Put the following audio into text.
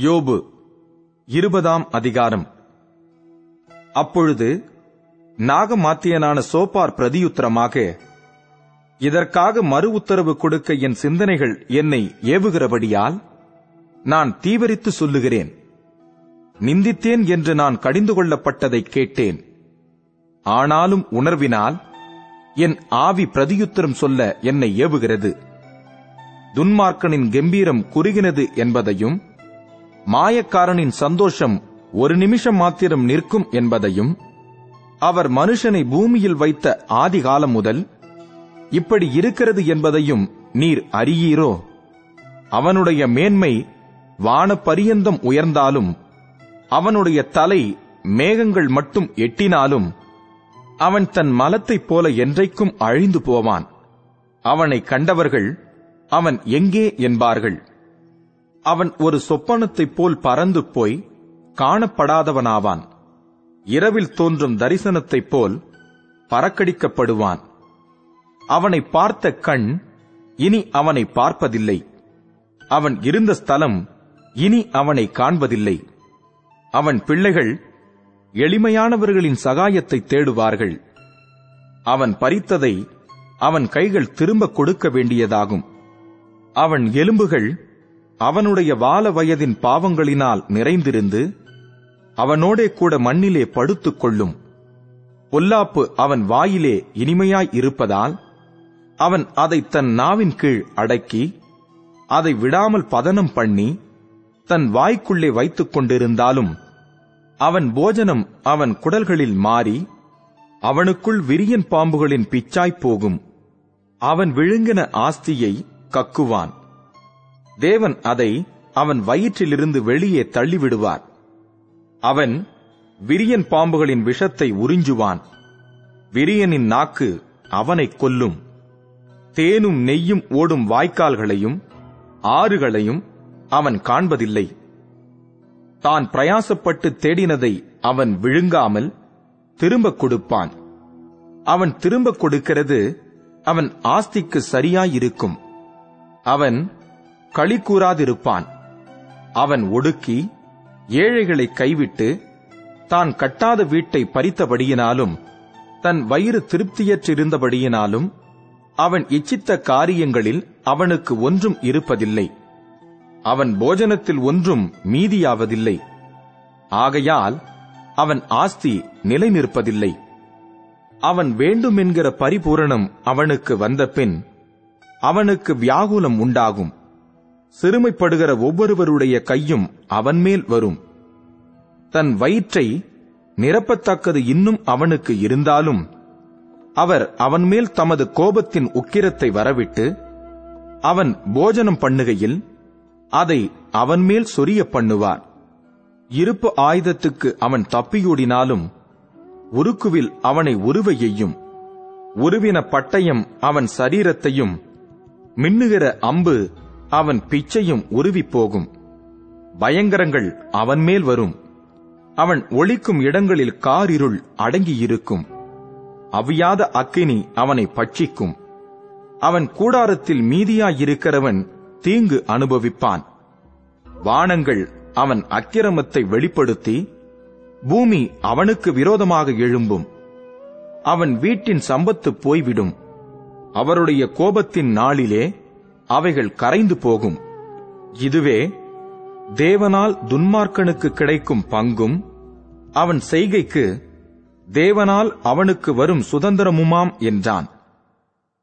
யோபு இருபதாம் அதிகாரம். அப்பொழுது நாகமாத்தியனான சோப்பார் பிரதியுத்தரமாக இதற்காக மறு உத்தரவு கொடுக்க என் சிந்தனைகள் என்னை ஏவுகிறபடியால் நான் தீவிரித்து சொல்லுகிறேன். நிந்தித்தேன் என்று நான் கடிந்து கொள்ளப்பட்டதை கேட்டேன். ஆனாலும் உணர்வினால் என் ஆவி பிரதியுத்தரம் சொல்ல என்னை ஏவுகிறது. துன்மார்க்கனின் கெம்பீரம் குறுகினது என்பதையும் மாயக்காரனின் சந்தோஷம் ஒரு நிமிஷம் மாத்திரம் நிற்கும் என்பதையும் அவர் மனுஷனை பூமியில் வைத்த ஆதிகாலம் முதல் இப்படி இருக்கிறது என்பதையும் நீர் அறியீரோ? அவனுடைய மேன்மை வானப்பரியந்தம் உயர்ந்தாலும் அவனுடைய தலை மேகங்கள் மட்டும் எட்டினாலும் அவன் தன் மலத்தைப் போல என்றைக்கும் அழிந்து போவான். அவனை கண்டவர்கள் அவன் எங்கே என்பார்கள்? அவன் ஒரு சொப்பனத்தைப் போல் பறந்து போய் காணப்படாதவனாவான். இரவில் தோன்றும் தரிசனத்தைப் போல் பறக்கடிக்கப்படுவான். அவனை பார்த்த கண் இனி அவனை பார்ப்பதில்லை. அவன் இருந்த ஸ்தலம் இனி அவனை காண்பதில்லை. அவன் பிள்ளைகள் எளிமையானவர்களின் சகாயத்தை தேடுவார்கள். அவன் பறித்ததை அவன் கைகள் திரும்ப கொடுக்க வேண்டியதாகும். அவன் எலும்புகள் அவனுடைய வால வயதின் பாவங்களினால் நிறைந்திருந்து அவனோடே கூட மண்ணிலே படுத்துக் கொள்ளும். பொல்லாப்பு அவன் வாயிலே இனிமையாய் இருப்பதால் அவன் அதை தன் நாவின் கீழ் அடக்கி அதை விடாமல் பதனம் பண்ணி தன் வாய்க்குள்ளே வைத்துக் கொண்டிருந்தாலும் அவன் போஜனம் அவன் குடல்களில் மாறி அவனுக்குள் விரியன் பாம்புகளின் பிச்சாய்ப் போகும். அவன் விழுங்கின ஆஸ்தியை கக்குவான். தேவன் அதை அவன் வயிற்றிலிருந்து வெளியே தள்ளிவிடுவார். அவன் விரியன் பாம்புகளின் விஷத்தை உறிஞ்சுவான். விரியனின் நாக்கு அவனைக் கொல்லும். தேனும் நெய்யும் ஓடும் வாய்க்கால்களையும் ஆறுகளையும் அவன் காண்பதில்லை. தான் பிரயாசப்பட்டு தேடினதை அவன் விழுங்காமல் திரும்ப கொடுப்பான். அவன் திரும்ப கொடுக்கிறது அவன் ஆஸ்திக்கு சரியாயிருக்கும். அவன் களி கூறாதிருப்பான் அவன் ஒடுக்கி ஏழைகளை கைவிட்டு தான் கட்டாத வீட்டை பறித்தபடியினாலும் தன் வயிறு திருப்தியற்றிருந்தபடியினாலும் அவன் இச்சித்த காரியங்களில் அவனுக்கு ஒன்றும் இருப்பதில்லை. அவன் போஜனத்தில் ஒன்றும் மீதியாவதில்லை. ஆகையால் அவன் ஆஸ்தி நிலை நிற்பதில்லை அவன் வேண்டுமென்கிற பரிபூரணம் அவனுக்கு வந்தபின் அவனுக்கு வியாகுலம் உண்டாகும். சிறுமைப்படுகிற ஒவ்வொருவருடைய கையும் அவன் மேல் வரும். தன் வயிற்றை நிரப்பத்தக்கது இன்னும் அவனுக்கு இருந்தாலும் அவர் அவன் மேல் தமது கோபத்தின் உக்கிரத்தை வரவிட்டு அவன் போஜனம் பண்ணுகையில் அதை அவன் மேல் சொரிய பண்ணுவார். இருப்பு ஆயுதத்துக்கு அவன் தப்பியோடினாலும் உருக்குவில் அவனை உருவ எய்யும். உருவின பட்டயம் அவன் சரீரத்தையும் மின்னுகிற அம்பு அவன் பிச்சையும் உருவி போகும் பயங்கரங்கள் அவன் மேல் வரும். அவன் ஒளிக்கும் இடங்களில் காரிருள் அடங்கியிருக்கும். அவியாத அக்கினி அவனை பட்சிக்கும். அவன் கூடாரத்தில் மீதியாயிருக்கிறவன் தீங்கு அனுபவிப்பான். வானங்கள் அவன் அக்கிரமத்தை வெளிப்படுத்தி பூமி அவனுக்கு விரோதமாக எழும்பும். அவன் வீட்டின் சம்பத்து போய்விடும். அவருடைய கோபத்தின் நாளிலே அவைகள் கரைந்து போகும். இதுவே தேவனால் துன்மார்க்கனுக்கு கிடைக்கும் பங்கும். அவன் செய்கைக்கு தேவனால் அவனுக்கு வரும் சுதந்திரமுமாம் என்றான்.